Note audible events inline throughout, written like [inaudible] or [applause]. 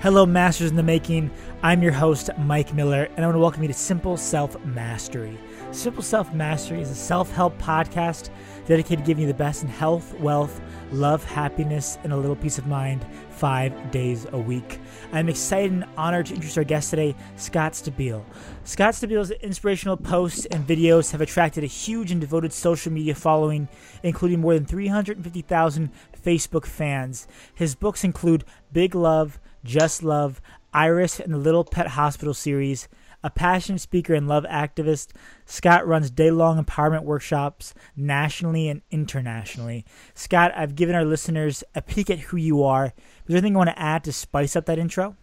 Hello, Masters in the Making. I'm your host, Mike Miller, and I want to welcome you to Simple Self Mastery. Simple Self Mastery is a self help podcast dedicated to giving you the best in health, wealth, love, happiness, and a little peace of mind five days a week. I'm excited and honored to introduce our guest today, Scott Stabile. Scott Stabile's inspirational posts and videos have attracted a huge and devoted social media following, including more than 350,000 Facebook fans. His books include Big Love, Just Love, Iris, and the Little Pet Hospital series. A passionate speaker and love activist, Scott runs day long empowerment workshops nationally and internationally. Scott, I've given our listeners a peek at who you are. Is there anything you want to add to spice up that intro?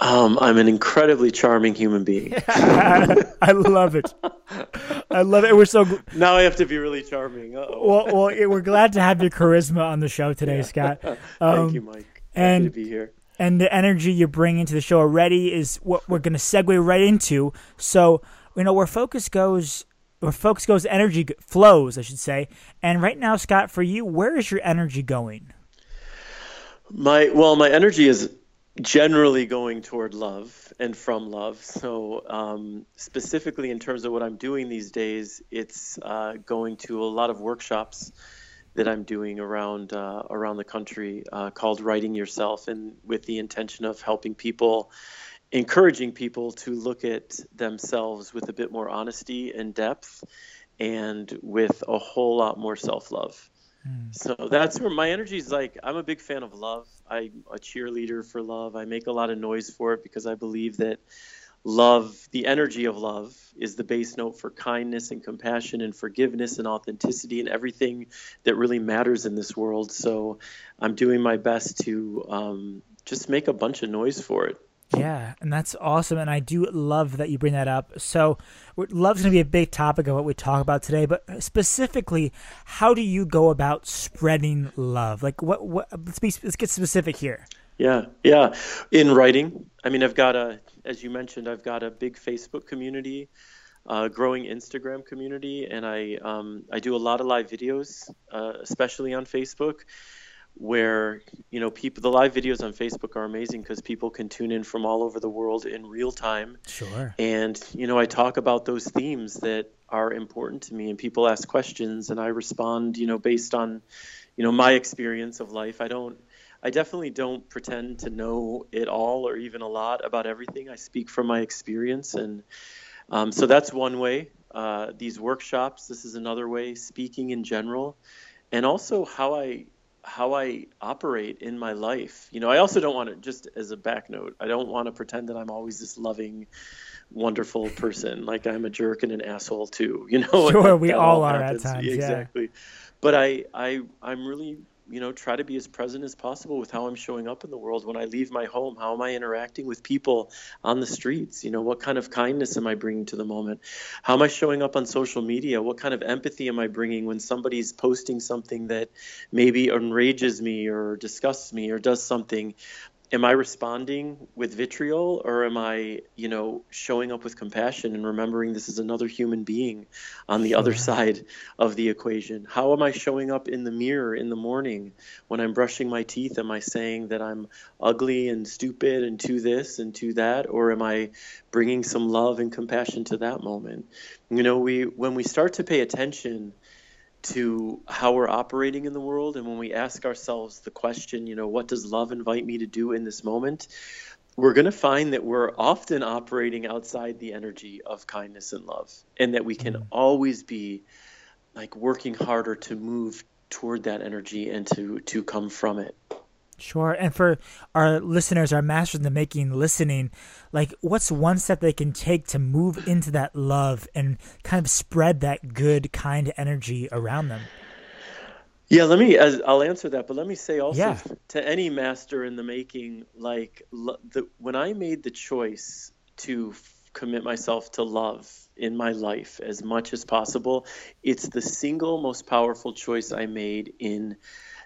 Um, I'm an incredibly charming human being. [laughs] I love it. I love it. We're so now I have to be really charming. Uh-oh. well. Well, we're glad to have your charisma on the show today, Scott. [laughs] Thank Um, you, Mike. And- Happy to be here. and the energy you bring into the show already is what we're going to segue right into. So, you know, where focus goes, where focus goes, energy flows, I should say. And right now, Scott, for you, where is your energy going? My well, my energy is generally going toward love and from love. So um, specifically in terms of what I'm doing these days, it's uh, going to a lot of workshops that I'm doing around uh, around the country uh, called Writing Yourself, and with the intention of helping people, encouraging people to look at themselves with a bit more honesty and depth, and with a whole lot more self love. So that's where my energy is like. I'm a big fan of love. I'm a cheerleader for love. I make a lot of noise for it because I believe that love, the energy of love, is the base note for kindness and compassion and forgiveness and authenticity and everything that really matters in this world. So I'm doing my best to um, just make a bunch of noise for it. Yeah, and that's awesome. And I do love that you bring that up. So, love's going to be a big topic of what we talk about today. But specifically, how do you go about spreading love? Like, what? What? Let's be. Let's get specific here. Yeah, yeah. In writing, I mean, I've got a, as you mentioned, I've got a big Facebook community, a growing Instagram community, and I um, I do a lot of live videos, uh, especially on Facebook, where you know people the live videos on Facebook are amazing because people can tune in from all over the world in real time. Sure. And, you know, I talk about those themes that are important to me, and people ask questions, and I respond, you know, based on, you know, my experience of life. I don't, I definitely don't pretend to know it all or even a lot about everything. I speak from my experience. And um, so that's one way. Uh, these workshops, this is another way, speaking in general, and also how I, how I operate in my life. You know, I also don't want to just as a back note, I don't want to pretend that I'm always this loving, wonderful person. Like I'm a jerk and an asshole too. [laughs] You know, Sure, That- we that all are at happens. times, yeah. Exactly. But I, I, I'm really, you know, try to be as present as possible with how I'm showing up in the world when I leave my home. How am I interacting with people on the streets? You know, what kind of kindness am I bringing to the moment? How am I showing up on social media? What kind of empathy am I bringing when somebody's posting something that maybe enrages me or disgusts me or does something? Am I responding with vitriol or am I, you know, showing up with compassion and remembering this is another human being on the other side of the equation? How am I showing up in the mirror in the morning when I'm brushing my teeth? Am I saying that I'm ugly and stupid and to this and to that? Or am I bringing some love and compassion to that moment? You know, we when we start to pay attention to how we're operating in the world and when we ask ourselves the question, you know, what does love invite me to do in this moment? We're going to find that we're often operating outside the energy of kindness and love and that we can mm. always be like working harder to move toward that energy and to to come from it. Sure. And for our listeners, our masters in the making listening, like what's one step they can take to move into that love and kind of spread that good, kind energy around them? Yeah, let me. As, I'll answer that, but let me say also Yeah. to any master in the making, like the, when I made the choice to f- commit myself to love in my life as much as possible, it's the single most powerful choice I made in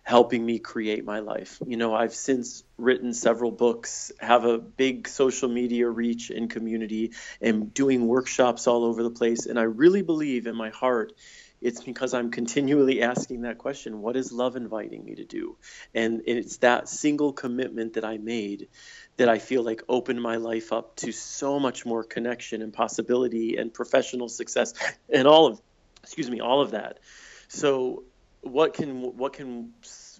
helping me create my life. You know, I've since written several books, have a big social media reach and community, and doing workshops all over the place. And I really believe in my heart it's because I'm continually asking that question what is love inviting me to do? And it's that single commitment that I made that I feel like opened my life up to so much more connection and possibility and professional success and all of excuse me all of that. So what can what can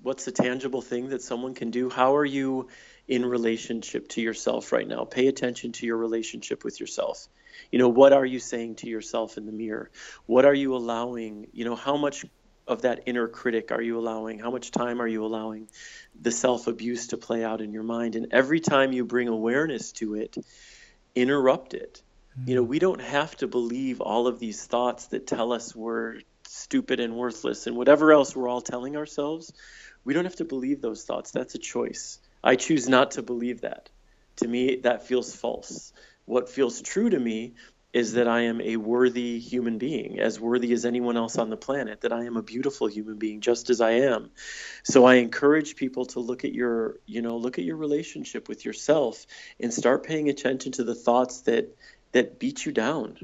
what's the tangible thing that someone can do? How are you in relationship to yourself right now? Pay attention to your relationship with yourself. You know, what are you saying to yourself in the mirror? What are you allowing? You know, how much of that inner critic are you allowing? How much time are you allowing the self abuse to play out in your mind? And every time you bring awareness to it, interrupt it. You know, mm-hmm. we don't have to believe all of these thoughts that tell us we're stupid and worthless and whatever else we're all telling ourselves. We don't have to believe those thoughts. That's a choice. I choose not to believe that. To me, that feels false. What feels true to me is that I am a worthy human being, as worthy as anyone else on the planet, that I am a beautiful human being just as I am. So I encourage people to look at your, you know, look at your relationship with yourself and start paying attention to the thoughts that that beat you down.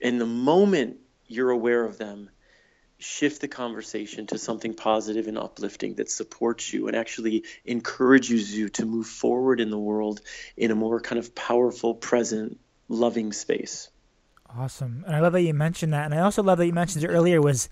And the moment you're aware of them, shift the conversation to something positive and uplifting that supports you and actually encourages you to move forward in the world in a more kind of powerful, present, loving space. Awesome. And I love that you mentioned that. And I also love that you mentioned it earlier was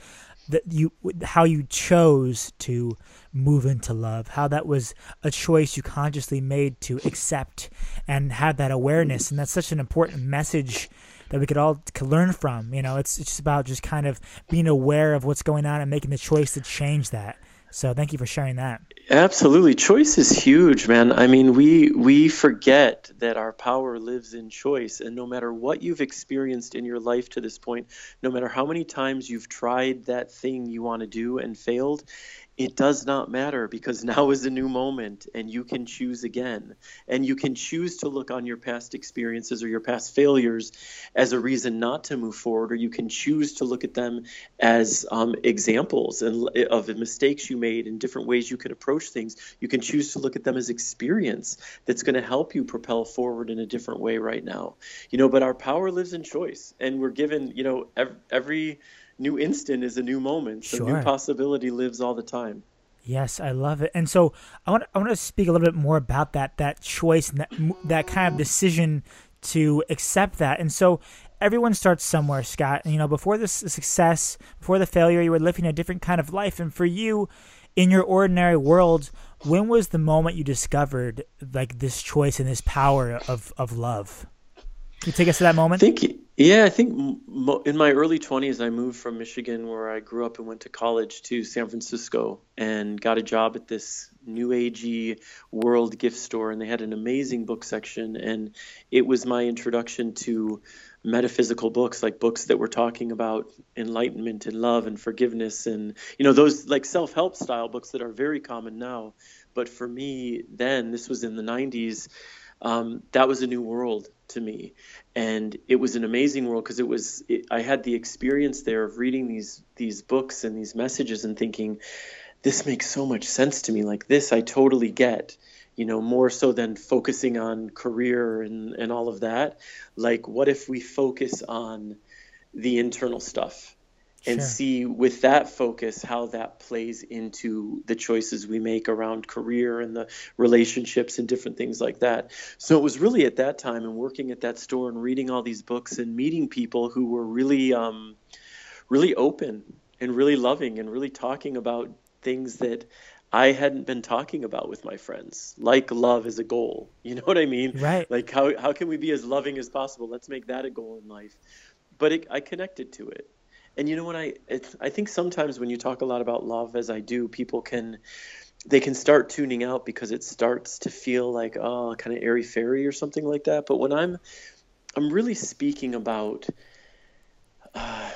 that you how you chose to move into love how that was a choice you consciously made to accept and have that awareness and that's such an important message that we could all learn from. You know, it's, it's just about just kind of being aware of what's going on and making the choice to change that. So thank you for sharing that. Absolutely. Choice is huge, man. I mean, we we forget that our power lives in choice and no matter what you've experienced in your life to this point, no matter how many times you've tried that thing you want to do and failed, it does not matter because [laughs] now is a new moment and you can choose again. And you can choose to look on your past experiences or your past failures as a reason not to move forward, or you can choose to look at them as um, examples and, of the mistakes you made and different ways you could approach things. You can choose to look at them as experience that's going to help you propel forward in a different way right now. You know, but our power lives in choice, and we're given, you know, every, every new instant is a new moment. So sure. new possibility lives all the time. Yes, I love it. And so I want I want to speak a little bit more about that that choice and that that kind of decision to accept that. And so everyone starts somewhere, Scott. And, you know, before this success, before the failure, you were living a different kind of life. And for you, in your ordinary world, when was the moment you discovered like this choice and this power of of love? Can you take us to that moment? Thank think yeah, I think in my early 20s, I moved from Michigan, where I grew up and went to college, to San Francisco and got a job at this new agey world gift store. And they had an amazing book section. And it was my introduction to metaphysical books, like books that were talking about enlightenment and love and forgiveness and, you know, those like self help style books that are very common now. But for me, then, this was in the 90s um, that was a new world to me. And it was an amazing world because it was it, i had the experience there of reading these these books and these messages and thinking this makes so much sense to me. Like this i totally get you know more so than focusing on career and and all of that. Like what if we focus on the internal stuff and sure. see with that focus how that plays into the choices we make around career and the relationships and different things like that. So it was really at that time and working at that store and reading all these books and meeting people who were really, um, really open and really loving and really talking about things that I hadn't been talking about with my friends, like love as a goal. [laughs] You know what I mean? Right. Like how how can we be as loving as possible? Let's make that a goal in life. But it, I connected to it and you know what I I think sometimes when you talk a lot about love as I do, people can they can start tuning out because it starts to feel like oh kind of airy fairy or something like that. But when I'm I'm really speaking about uh,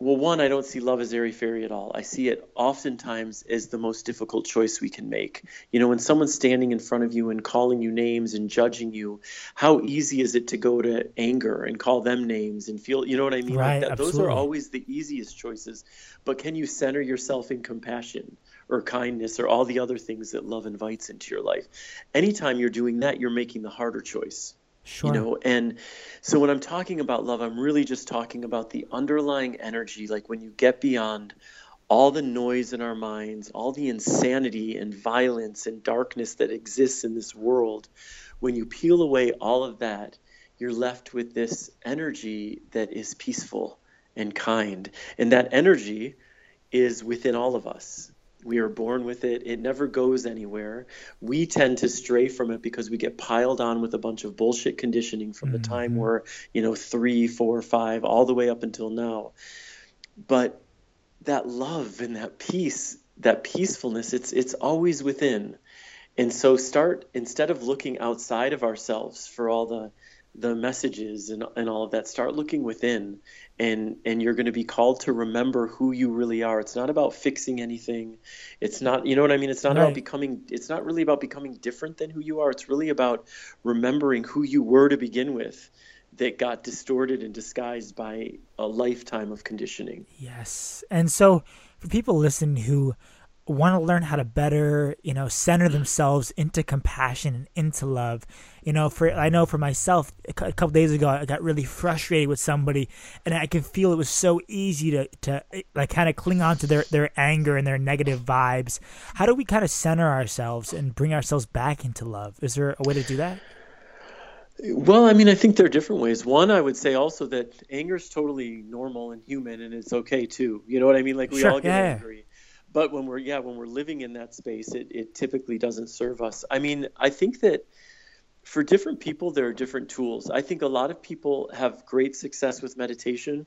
well, one, I don't see love as airy fairy at all. I see it oftentimes as the most difficult choice we can make. You know, when someone's standing in front of you and calling you names and judging you, how easy is it to go to anger and call them names and feel, you know what I mean? Right, like that, those are always the easiest choices. But can you center yourself in compassion? or kindness or all the other things that love invites into your life. Anytime you're doing that, you're making the harder choice. Sure. You know, and so when I'm talking about love, I'm really just talking about the underlying energy, like when you get beyond all the noise in our minds, all the insanity and violence and darkness that exists in this world, when you peel away all of that, you're left with this energy that is peaceful and kind. And that energy is within all of us. We are born with it. It never goes anywhere. We tend to stray from it because we get piled on with a bunch of bullshit conditioning from mm-hmm. the time we're, you know, three, four, five, all the way up until now. But that love and that peace, that peacefulness, it's it's always within. And so start instead of looking outside of ourselves for all the the messages and, and all of that start looking within and and you're going to be called to remember who you really are. It's not about fixing anything. It's not you know what i mean? It's not right. about becoming it's not really about becoming different than who you are. It's really about remembering who you were to begin with that got distorted and disguised by a lifetime of conditioning. Yes. And so for people listening who want to learn how to better, you know, center themselves into compassion and into love. You know, for I know for myself, a couple days ago, I got really frustrated with somebody, and I could feel it was so easy to to like kind of cling on to their their anger and their negative vibes. How do we kind of center ourselves and bring ourselves back into love? Is there a way to do that? Well, I mean, I think there are different ways. One, I would say also that anger is totally normal and human, and it's okay too. You know what I mean? Like we sure, all get yeah. angry but when we're yeah when we're living in that space it, it typically doesn't serve us. I mean i think that for different people there are different tools. I think a lot of people have great success with meditation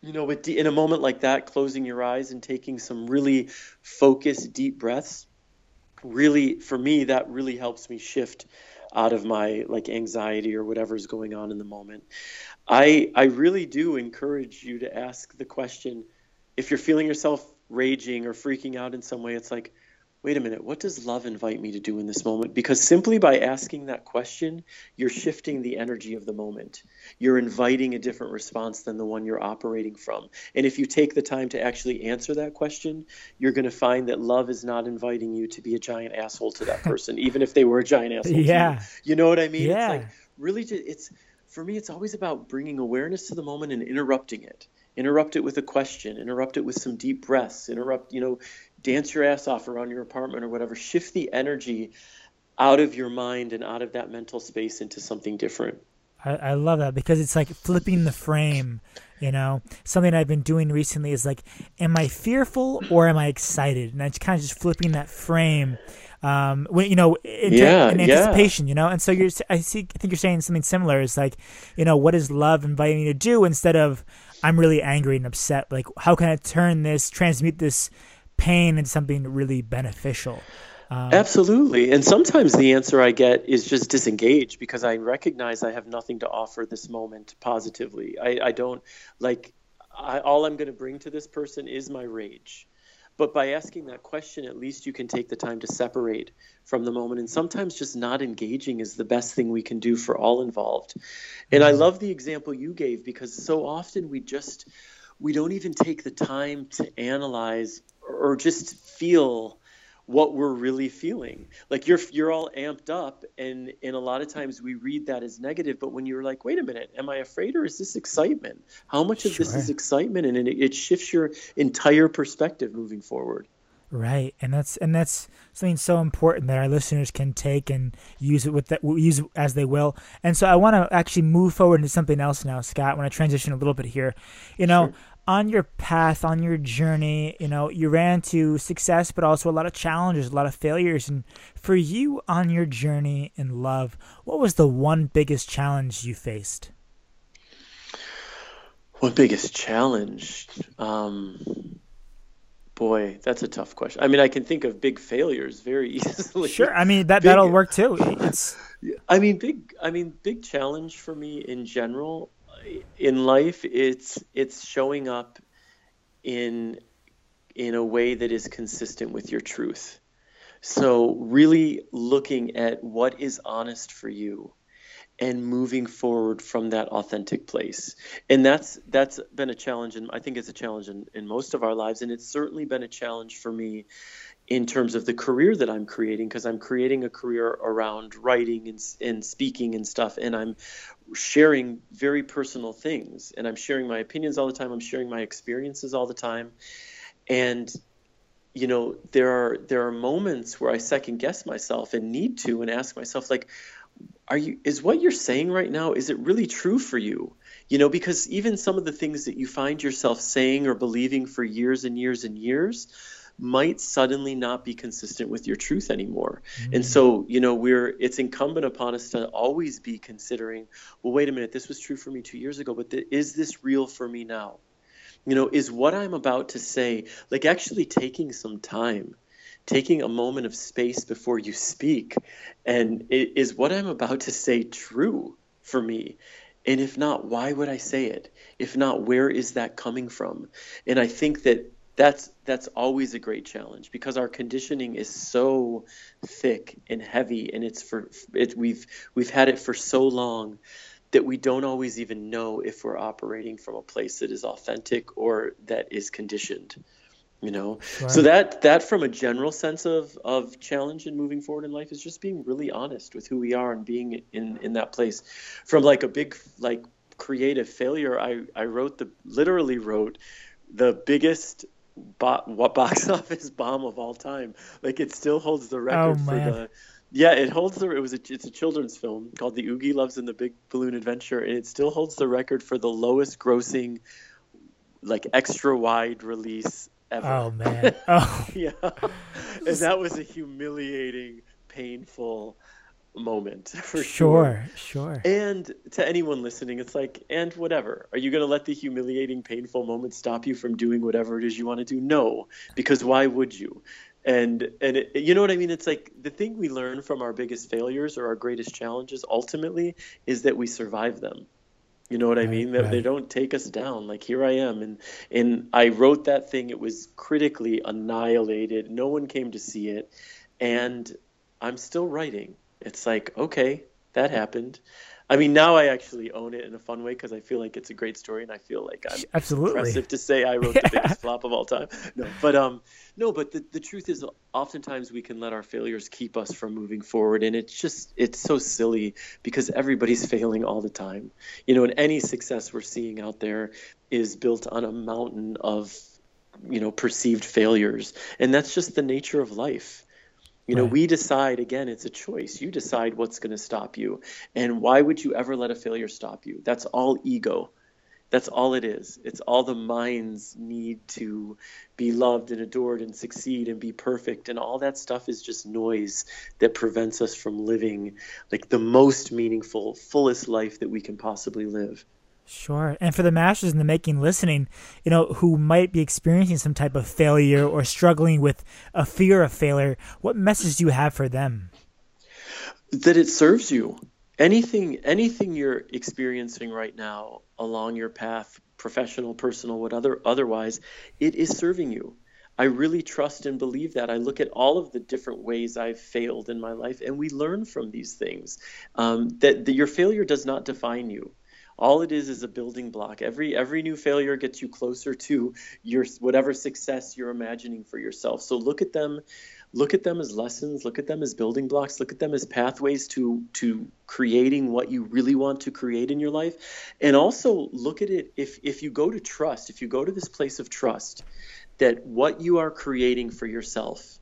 you know but in a moment like that closing your eyes and taking some really focused deep breaths. Really for me that really helps me shift out of my like anxiety or whatever's going on in the moment. I i really do encourage you to ask the question if you're feeling yourself raging or freaking out in some way, it's like, wait a minute, what does love invite me to do in this moment? Because simply by asking that question, you're shifting the energy of the moment. You're inviting a different response than the one you're operating from. And if you take the time to actually answer that question, you're going to find that love is not inviting you to be a giant asshole to that [laughs] person, even if they were a giant asshole. Yeah. You. you. know what I mean? Yeah. It's like really, just, it's for me, it's always about bringing awareness to the moment and interrupting it interrupt it with a question interrupt it with some deep breaths interrupt you know dance your ass off around your apartment or whatever. Shift the energy out of your mind and out of that mental space into something different. I, I love that because it's like flipping the frame you know something i've been doing recently is like am i fearful or am i excited and it's kind of just flipping that frame um, when you know, in, yeah, in anticipation, yeah. you know, and so you're, I see, I think you're saying something similar. It's like, you know, what is love inviting me to do instead of, I'm really angry and upset. Like, how can I turn this, transmute this pain into something really beneficial? Um, Absolutely. And sometimes the answer I get is just disengage because I recognize I have nothing to offer this moment positively. I, I don't like, I, all I'm going to bring to this person is my rage. But by asking that question, at least you can take the time to separate from the moment. And sometimes just not engaging is the best thing we can do for all involved. And I mm-hmm. love the example you gave because so often we just, we don't even take the time to analyze or just feel what we're really feeling. Like you're you're all amped up and and a lot of times we read that as negative, but when you're like, wait a minute, am I afraid or is this excitement? How much of sure. this is excitement and it, it shifts your entire perspective moving forward. Right, and that's and that's something so important that our listeners can take and use it with that use it as they will. And so I want to actually move forward into something else now, Scott. When I transition a little bit here, you know, sure on your path, on your journey, you know, you ran to success, but also a lot of challenges, a lot of failures. And for you on your journey in love, what was the one biggest challenge you faced? One biggest challenge? Um, boy, that's a tough question. I mean, I can think of big failures very [laughs] easily. Sure. I mean, that, big, that'll work too. It's, I mean, big, I mean, big challenge for me in general in life it's it's showing up in in a way that is consistent with your truth. So really looking at what is honest for you and moving forward from that authentic place. And that's that's been a challenge and i think it's a challenge in, in most of our lives and it's certainly been a challenge for me in terms of the career that I'm creating because I'm creating a career around writing and, and speaking and stuff and I'm sharing very personal things and I'm sharing my opinions all the time I'm sharing my experiences all the time. And you know there are there are moments where I second guess myself and need to and ask myself like are you is what you're saying right now is it really true for you? You know because even some of the things that you find yourself saying or believing for years and years and years might suddenly not be consistent with your truth anymore. Mm-hmm. And so, you know, we're it's incumbent upon us to always be considering, well, wait a minute, this was true for me 2 years ago, but th- is this real for me now? You know, is what I'm about to say like actually taking some time taking a moment of space before you speak and is what i'm about to say true for me and if not why would i say it if not where is that coming from and i think that that's that's always a great challenge because our conditioning is so thick and heavy and it's for it we've we've had it for so long that we don't always even know if we're operating from a place that is authentic or that is conditioned you know right. so that that from a general sense of of challenge and moving forward in life is just being really honest with who we are and being in in that place from like a big like creative failure i i wrote the literally wrote the biggest bo- what box [laughs] office bomb of all time. Like it still holds the record oh, for the. Yeah, it holds the. It was a. It's a children's film called The Oogieloves and the Big Balloon Adventure, and it still holds the record for the lowest grossing, like extra wide release ever. Oh man. [laughs] Oh. yeah, and that was a humiliating, painful moment [laughs] for sure. Sure, sure. And to anyone listening, it's like, and whatever. Are you going to let the humiliating, painful moment stop you from doing whatever it is you want to do? No, because why would you? And and it, you know what I mean? It's like the thing we learn from our biggest failures or our greatest challenges ultimately is that we survive them. You know what I mean? That right. they don't take us down. Like here I am, and and I wrote that thing. It was critically annihilated. No one came to see it, and I'm still writing it's like okay that happened. I mean now i actually own it in a fun way because i feel like it's a great story and i feel like i'm absolutely. impressive to say i wrote the [laughs] biggest flop of all time. No but um no but the, the truth is oftentimes we can let our failures keep us from moving forward and it's just it's so silly because everybody's [laughs] failing all the time. You know and any success we're seeing out there is built on a mountain of you know perceived failures and that's just the nature of life you know, right. we decide again, it's a choice. You decide what's going to stop you. And why would you ever let a failure stop you? That's all ego. That's all it is. It's all the mind's need to be loved and adored and succeed and be perfect. And all that stuff is just noise that prevents us from living like the most meaningful, fullest life that we can possibly live. Sure. And for the masters in the making listening, you know, who might be experiencing some type of failure or struggling with a fear of failure, what message do you have for them? That it serves you. Anything anything you're experiencing right now along your path, professional, personal, what other otherwise, it is serving you. I really trust and believe that. I look at all of the different ways I've failed in my life, and we learn from these things. Um, that the, your failure does not define you all it is is a building block. Every every new failure gets you closer to your whatever success you're imagining for yourself. So look at them look at them as lessons look at them as building blocks look at them as pathways to to creating what you really want to create in your life. And also look at it if if you go to trust if you go to this place of trust that what you are creating for yourself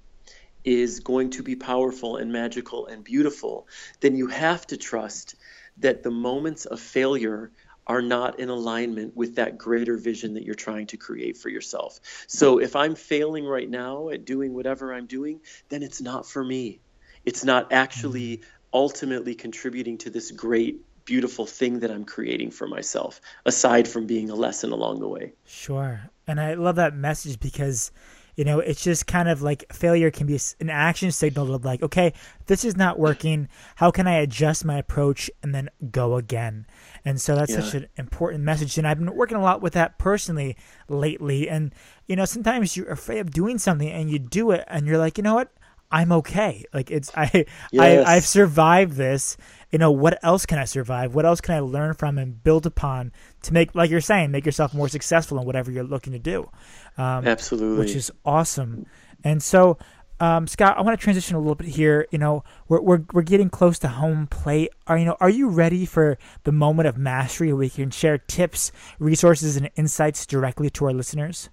is going to be powerful and magical and beautiful then you have to trust that the moments of failure are not in alignment with that greater vision that you're trying to create for yourself. So if I'm failing right now at doing whatever I'm doing, then it's not for me. It's not actually ultimately contributing to this great beautiful thing that I'm creating for myself aside from being a lesson along the way. Sure. And I love that message because you know, it's just kind of like failure can be an action signal of like, okay, this is not working. How can I adjust my approach and then go again? And so that's yeah. such an important message. And I've been working a lot with that personally lately. And, you know, sometimes you're afraid of doing something and you do it and you're like, you know what? I'm okay. Like it's [laughs] I, yes. I I've survived this. You know, what else can I survive? What else can I learn from and build upon to make like you're saying, make yourself more successful in whatever you're looking to do. Um, Absolutely. Which is awesome. And so um, Scott, I want to transition a little bit here. You know, we're, we're, we're getting close to home plate. Are you know, are you ready for the moment of mastery where we can share tips, resources, and insights directly to our listeners?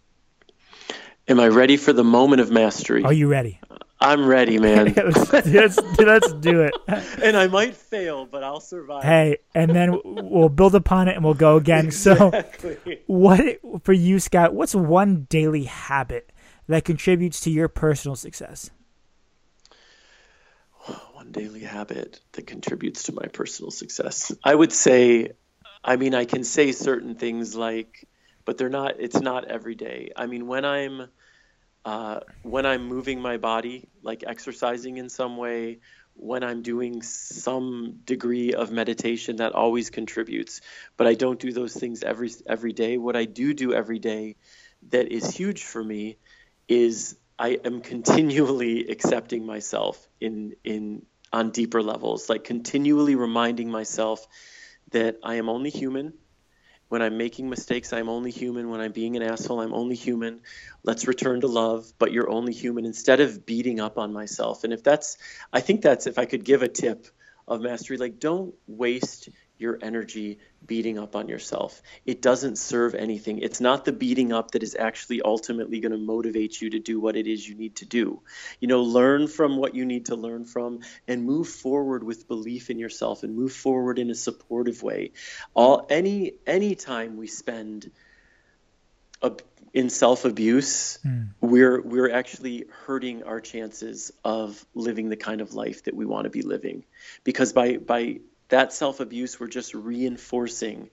Am I ready for the moment of mastery? Are you ready? I'm ready, man. [laughs] let's, let's, let's do it. [laughs] and I might fail, but I'll survive. Hey, and then we'll build upon it and we'll go again. [laughs] Exactly. So, what for you, Scott? What's one daily habit that contributes to your personal success? [sighs] One daily habit that contributes to my personal success. I would say, I mean, I can say certain things like, but they're not. It's not every day. I mean, when I'm uh, when I'm moving my body, like exercising in some way, when I'm doing some degree of meditation, that always contributes. But I don't do those things every every day. What I do do every day, that is huge for me, is I am continually accepting myself in in on deeper levels, like continually reminding myself that I am only human when I'm making mistakes, I'm only human. When I'm being an asshole, I'm only human. Let's return to love, but you're only human instead of beating up on myself. And if that's, I think that's, if I could give a tip of mastery, like don't waste your energy beating up on yourself. It doesn't serve anything. It's not the beating up that is actually ultimately going to motivate you to do what it is you need to do. You know, learn from what you need to learn from and move forward with belief in yourself and move forward in a supportive way. All any any time we spend in self-abuse, mm. we're we're actually hurting our chances of living the kind of life that we want to be living because by by that self abuse, we're just reinforcing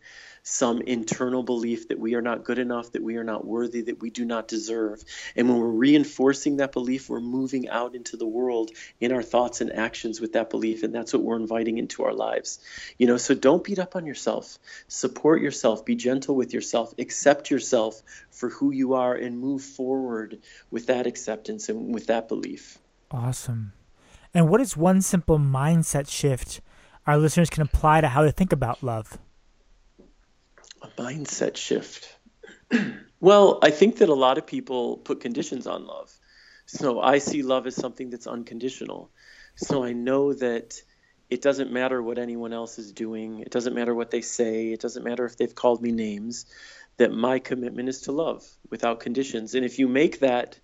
some internal belief that we are not good enough, that we are not worthy, that we do not deserve. And when we're reinforcing that belief, we're moving out into the world in our thoughts and actions with that belief. And that's what we're inviting into our lives. You know, so don't beat up on yourself. Support yourself. Be gentle with yourself. Accept yourself for who you are and move forward with that acceptance and with that belief. Awesome. And what is one simple mindset shift? Our listeners can apply to how to think about love? A mindset shift. [clears throat] well, I think that a lot of people put conditions on love. So I see love as something that's unconditional. So I know that it doesn't matter what anyone else is doing, it doesn't matter what they say, it doesn't matter if they've called me names, that my commitment is to love without conditions. And if you make that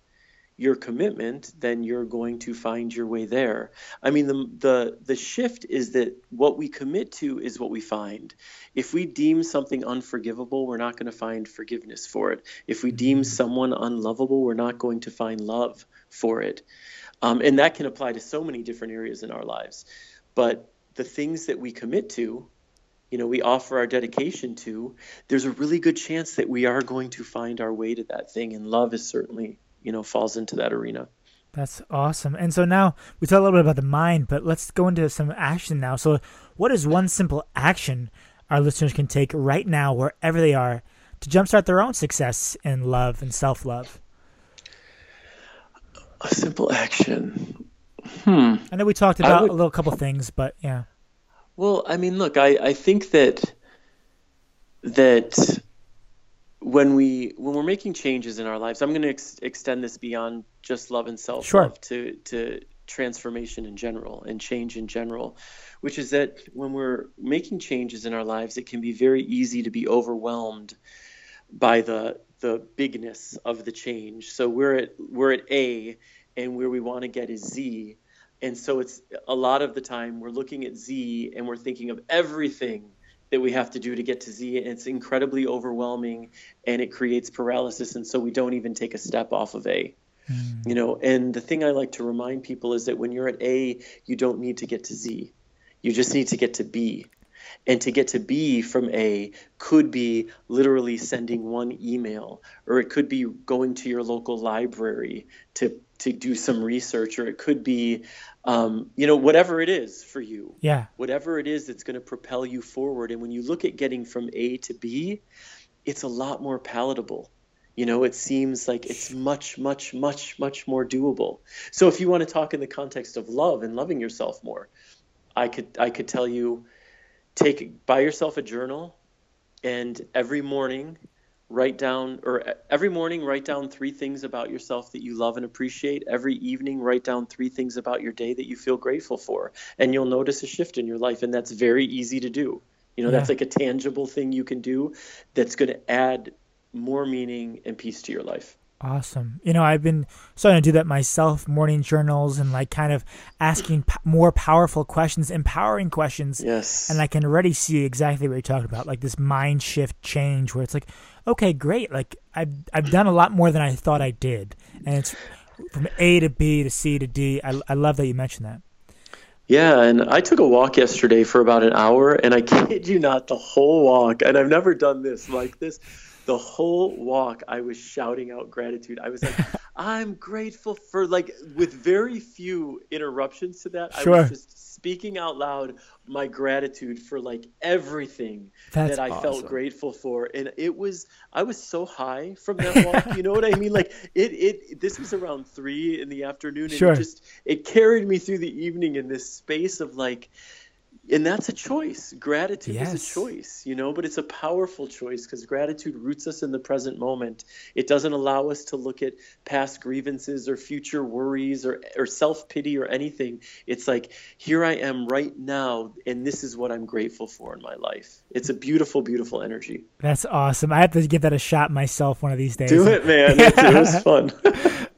your commitment, then you're going to find your way there. I mean, the, the, the shift is that what we commit to is what we find. If we deem something unforgivable, we're not going to find forgiveness for it. If we deem mm-hmm. someone unlovable, we're not going to find love for it. Um, and that can apply to so many different areas in our lives. But the things that we commit to, you know, we offer our dedication to, there's a really good chance that we are going to find our way to that thing. And love is certainly you know falls into that arena. That's awesome. And so now we talked a little bit about the mind, but let's go into some action now. So, what is one simple action our listeners can take right now, wherever they are, to jumpstart their own success in love and self love? A simple action. Hmm. I know we talked about would, a little couple things, but yeah. Well, I mean, look, I, I think that that when we when we're making changes in our lives, I'm going to ex- extend this beyond just love and self love sure. to to transformation in general and change in general, which is that when we're making changes in our lives, it can be very easy to be overwhelmed by the the bigness of the change. So we're at we're at A, and where we want to get is Z, and so it's a lot of the time we're looking at Z and we're thinking of everything that we have to do to get to Z. And it's incredibly overwhelming and it creates paralysis. And so we don't even take a step off of A. Mm. You know, and the thing I like to remind people is that when you're at A, you don't need to get to Z. You just need to get to B. And to get to B from A could be literally sending one email, or it could be going to your local library to, to do some research, or it could be um, you know, whatever it is for you. Yeah. Whatever it is that's going to propel you forward. And when you look at getting from A to B, it's a lot more palatable. You know, it seems like it's much, much, much, much more doable. So if you want to talk in the context of love and loving yourself more, I could I could tell you take buy yourself a journal and every morning write down or every morning write down three things about yourself that you love and appreciate. Every evening write down three things about your day that you feel grateful for. And you'll notice a shift in your life and that's very easy to do. You know yeah. that's like a tangible thing you can do that's going to add more meaning and peace to your life Awesome. You know, I've been starting to do that myself, morning journals and like kind of asking p- more powerful questions, empowering questions. Yes. And I can already see exactly what you're talking about, like this mind shift change where it's like, okay, great. Like I've, I've done a lot more than I thought I did. And it's from A to B to C to D. I, I love that you mentioned that. Yeah, and I took a walk yesterday for about an hour, and I [laughs] kid you not, the whole walk, and I've never done this like this the whole walk I was shouting out gratitude. I was like, [laughs] I'm grateful for like with very few interruptions to that. Sure. I was just speaking out loud my gratitude for like everything That's that I awesome. felt grateful for. And it was I was so high from that walk. you know what I mean? Like [laughs] it it this was around three in the afternoon and sure. it just it carried me through the evening in this space of like and that's a choice. Gratitude yes. is a choice, you know, but it's a powerful choice because gratitude roots us in the present moment. It doesn't allow us to look at past grievances or future worries or, or self pity or anything. It's like, here I am right now, and this is what I'm grateful for in my life. It's a beautiful, beautiful energy. That's awesome. I have to give that a shot myself one of these days. Do it, man. it was [laughs] fun.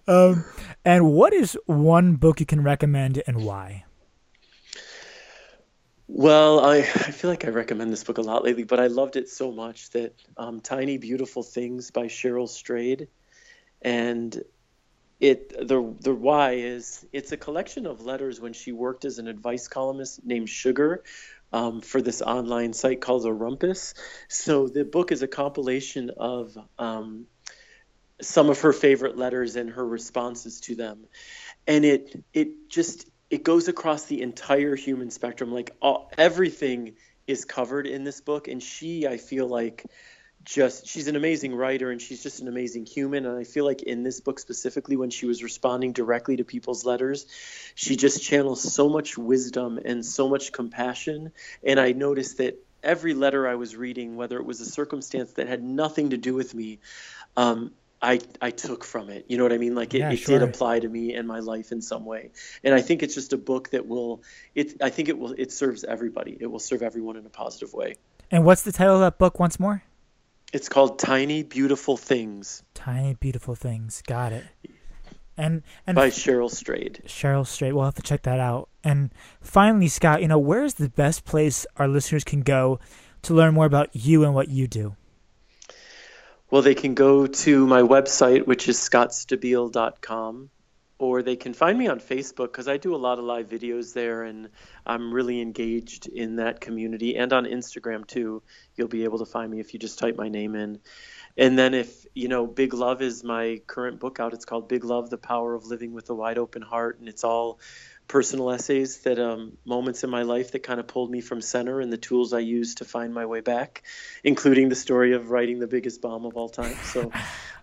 um, and what is one book you can recommend and why? Well, I, I feel like I recommend this book a lot lately, but I loved it so much that um, Tiny Beautiful Things by Cheryl Strayed. And it the the why is it's a collection of letters when she worked as an advice columnist named Sugar um, for this online site called The Rumpus. So the book is a compilation of um, some of her favorite letters and her responses to them, and it it just it goes across the entire human spectrum. Like all, everything is covered in this book, and she, I feel like, just she's an amazing writer and she's just an amazing human and i feel like in this book specifically when she was responding directly to people's letters she just channels so much wisdom and so much compassion and i noticed that every letter i was reading whether it was a circumstance that had nothing to do with me um, I, I took from it. You know what I mean? Like it, yeah, it sure. did apply to me and my life in some way. And I think it's just a book that will it I think it will it serves everybody. It will serve everyone in a positive way. And what's the title of that book once more? It's called Tiny Beautiful Things. Tiny Beautiful Things. Got it. And and by Cheryl Strayed. Cheryl Strayed. We'll have to check that out. And finally, Scott, you know, where's the best place our listeners can go to learn more about you and what you do? Well, they can go to my website, which is scottstabile.com, or they can find me on Facebook because I do a lot of live videos there and I'm really engaged in that community and on Instagram too. You'll be able to find me if you just type my name in. And then if, you know, Big Love is my current book out. It's called Big Love: The Power of Living with a Wide Open Heart and it's all personal essays that um, moments in my life that kind of pulled me from center and the tools I used to find my way back, including the story of writing the biggest bomb of all time. So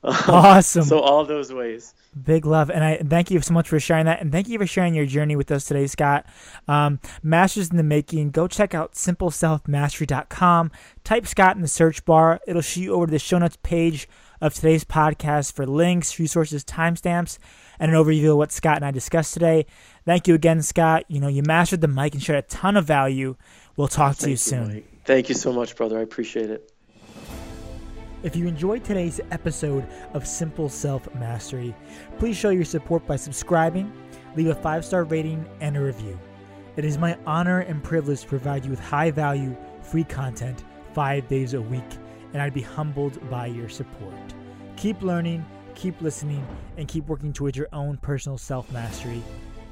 um, [laughs] awesome. So all those ways. Big love, and I thank you so much for sharing that, and thank you for sharing your journey with us today, Scott. Um, Masters in the making. Go check out simpleselfmastery.com. Type Scott in the search bar. It'll shoot you over to the show notes page of today's podcast for links, resources, timestamps, and an overview of what Scott and I discussed today. Thank you again, Scott. You know, you mastered the mic and shared a ton of value. We'll talk to you soon. You, Thank you so much, brother. I appreciate it. If you enjoyed today's episode of Simple Self Mastery, please show your support by subscribing, leave a five star rating, and a review. It is my honor and privilege to provide you with high value, free content five days a week, and I'd be humbled by your support. Keep learning, keep listening, and keep working towards your own personal self mastery.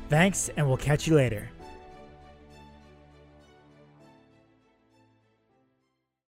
Thanks, and we'll catch you later.